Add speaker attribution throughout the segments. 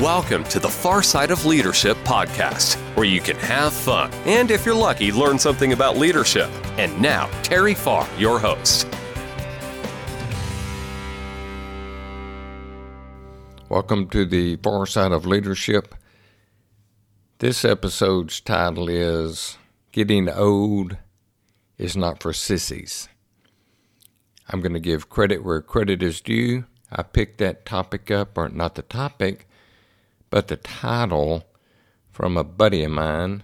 Speaker 1: Welcome to the Far Side of Leadership podcast, where you can have fun and, if you're lucky, learn something about leadership. And now, Terry Farr, your host.
Speaker 2: Welcome to the Far Side of Leadership. This episode's title is Getting Old is Not for Sissies. I'm going to give credit where credit is due. I picked that topic up, or not the topic, but the title from a buddy of mine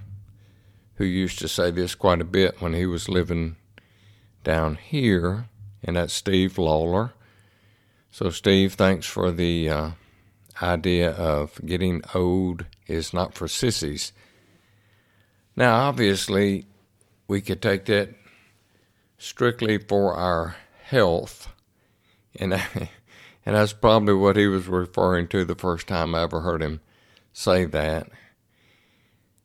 Speaker 2: who used to say this quite a bit when he was living down here, and that's Steve Lawler. So, Steve, thanks for the uh, idea of getting old is not for sissies. Now, obviously, we could take that strictly for our health, and And that's probably what he was referring to the first time I ever heard him say that.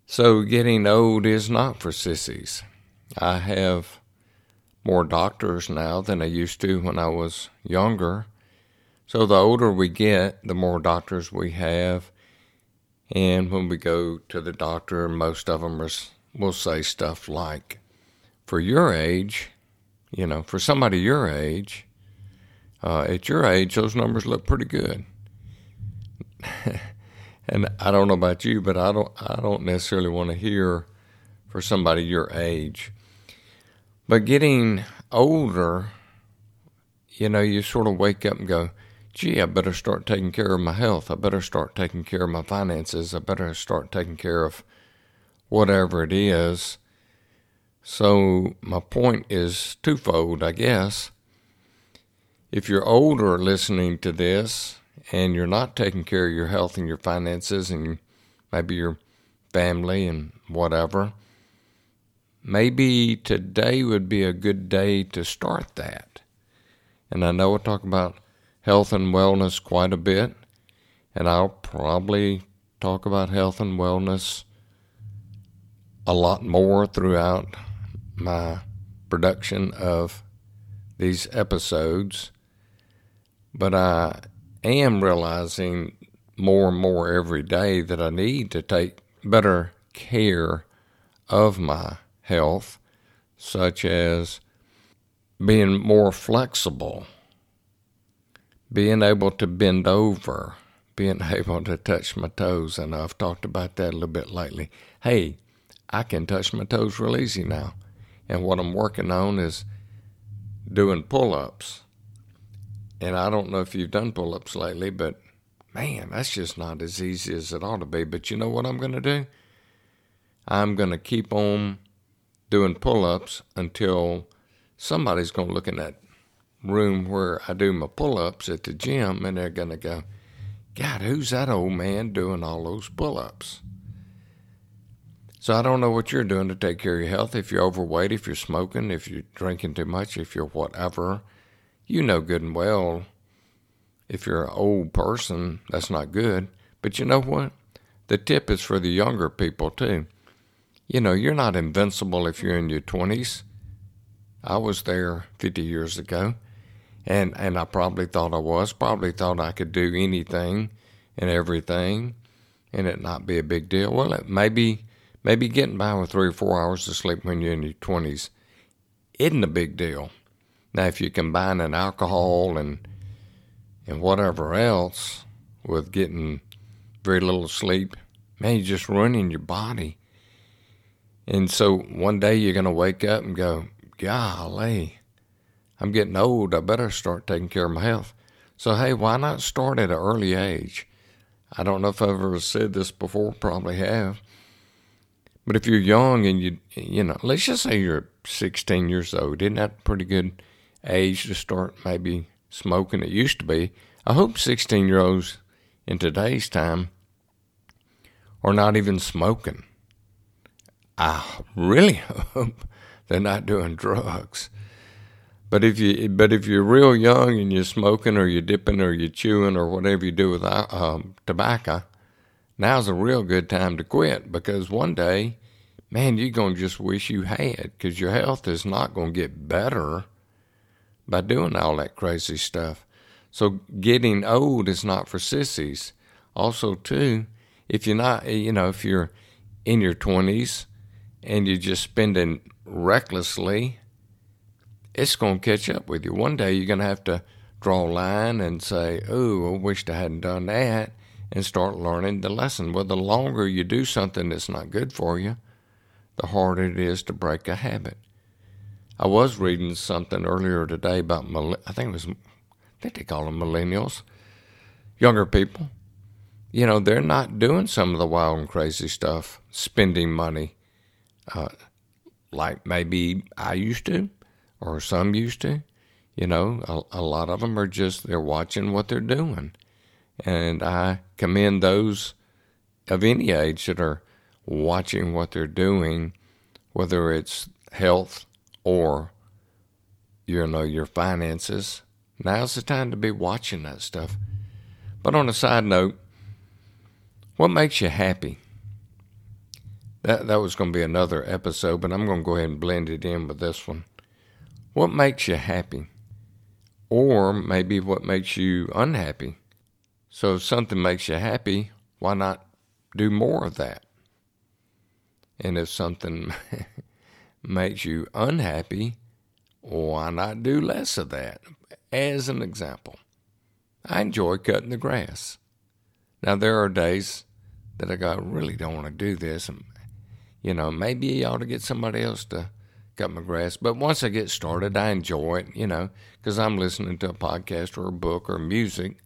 Speaker 2: So, getting old is not for sissies. I have more doctors now than I used to when I was younger. So, the older we get, the more doctors we have. And when we go to the doctor, most of them will say stuff like, for your age, you know, for somebody your age, uh, at your age, those numbers look pretty good. and I don't know about you, but I don't I don't necessarily want to hear for somebody your age. But getting older, you know, you sort of wake up and go, gee, I better start taking care of my health. I better start taking care of my finances. I better start taking care of whatever it is. So, my point is twofold, I guess. If you're older listening to this and you're not taking care of your health and your finances and maybe your family and whatever, maybe today would be a good day to start that. And I know we'll talk about health and wellness quite a bit, and I'll probably talk about health and wellness a lot more throughout my production of these episodes. But I am realizing more and more every day that I need to take better care of my health, such as being more flexible, being able to bend over, being able to touch my toes. And I've talked about that a little bit lately. Hey, I can touch my toes real easy now. And what I'm working on is doing pull ups and I don't know if you've done pull ups lately, but man, that's just not as easy as it ought to be. But you know what I'm going to do? I'm going to keep on doing pull ups until somebody's going to look in that room where I do my pull ups at the gym and they're going to go, God, who's that old man doing all those pull ups? So I don't know what you're doing to take care of your health. If you're overweight, if you're smoking, if you're drinking too much, if you're whatever you know good and well if you're an old person, that's not good. But you know what? The tip is for the younger people too. You know, you're not invincible if you're in your 20s. I was there 50 years ago, and, and I probably thought I was, probably thought I could do anything and everything and it not be a big deal. Well, it maybe, maybe getting by with three or four hours of sleep when you're in your 20s isn't a big deal. Now, if you combine an alcohol and and whatever else with getting very little sleep, man, you're just ruining your body. And so one day you're going to wake up and go, golly, I'm getting old. I better start taking care of my health. So, hey, why not start at an early age? I don't know if I've ever said this before, probably have. But if you're young and you, you know, let's just say you're 16 years old, isn't that pretty good age to start maybe smoking. It used to be. I hope 16 year olds in today's time are not even smoking. I really hope they're not doing drugs. But if you but if you're real young and you're smoking or you're dipping or you're chewing or whatever you do with uh, um, tobacco, now's a real good time to quit because one day, man, you're gonna just wish you had because your health is not gonna get better by doing all that crazy stuff. So getting old is not for sissies. also too, if you're not, eh, you know, if you're in your 20s and you're just spending recklessly, it's going to catch up with you. One day you're going to have to draw a line and say, "Oh, I wished I hadn't done that," and start learning the lesson. Well, the longer you do something that's not good for you, the harder it is to break a habit. I was reading something earlier today about I think it was I think they call them millennials, younger people. You know, they're not doing some of the wild and crazy stuff, spending money, uh, like maybe I used to, or some used to. You know, a, a lot of them are just they're watching what they're doing, and I commend those of any age that are watching what they're doing, whether it's health or you know your finances. Now's the time to be watching that stuff. But on a side note, what makes you happy? That that was going to be another episode, but I'm going to go ahead and blend it in with this one. What makes you happy? Or maybe what makes you unhappy? So if something makes you happy, why not do more of that? And if something makes you unhappy, why not do less of that? As an example, I enjoy cutting the grass. Now, there are days that I go, I really don't want to do this. And, you know, maybe I ought to get somebody else to cut my grass. But once I get started, I enjoy it, you know, because I'm listening to a podcast or a book or music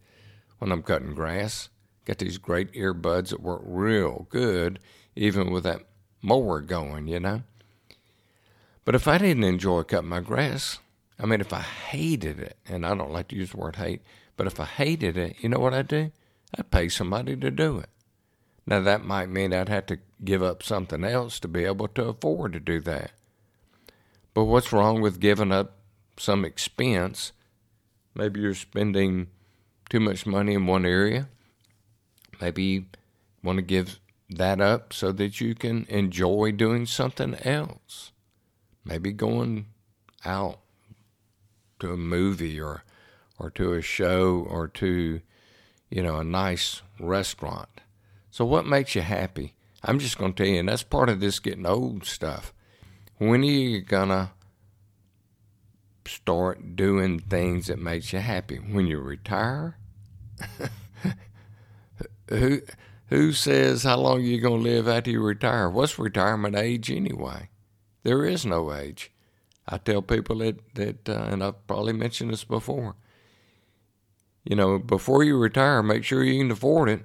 Speaker 2: when I'm cutting grass. Got these great earbuds that work real good, even with that mower going, you know. But if I didn't enjoy cutting my grass, I mean, if I hated it, and I don't like to use the word hate, but if I hated it, you know what I'd do? I'd pay somebody to do it. Now, that might mean I'd have to give up something else to be able to afford to do that. But what's wrong with giving up some expense? Maybe you're spending too much money in one area. Maybe you want to give that up so that you can enjoy doing something else maybe going out to a movie or or to a show or to you know a nice restaurant. So what makes you happy? I'm just going to tell you, and that's part of this getting old stuff. When are you gonna start doing things that makes you happy? When you retire? who who says how long you gonna live after you retire? What's retirement age anyway? There is no age. I tell people that, that uh, and I've probably mentioned this before. You know, before you retire, make sure you can afford it.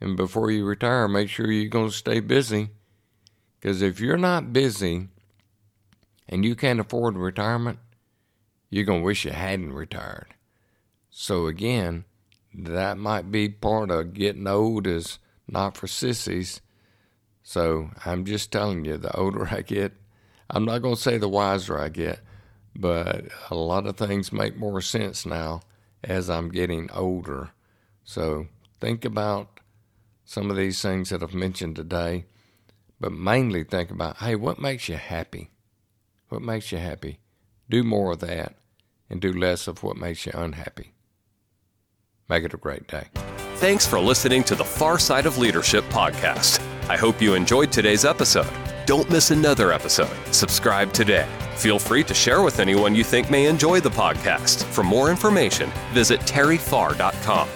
Speaker 2: And before you retire, make sure you're going to stay busy. Because if you're not busy and you can't afford retirement, you're going to wish you hadn't retired. So, again, that might be part of getting old is not for sissies so I'm just telling you, the older I get, I'm not going to say the wiser I get, but a lot of things make more sense now as I'm getting older. So think about some of these things that I've mentioned today, but mainly think about hey, what makes you happy? What makes you happy? Do more of that and do less of what makes you unhappy. Make it a great day.
Speaker 1: Thanks for listening to the Far Side of Leadership podcast. I hope you enjoyed today's episode. Don't miss another episode. Subscribe today. Feel free to share with anyone you think may enjoy the podcast. For more information, visit terryfarr.com.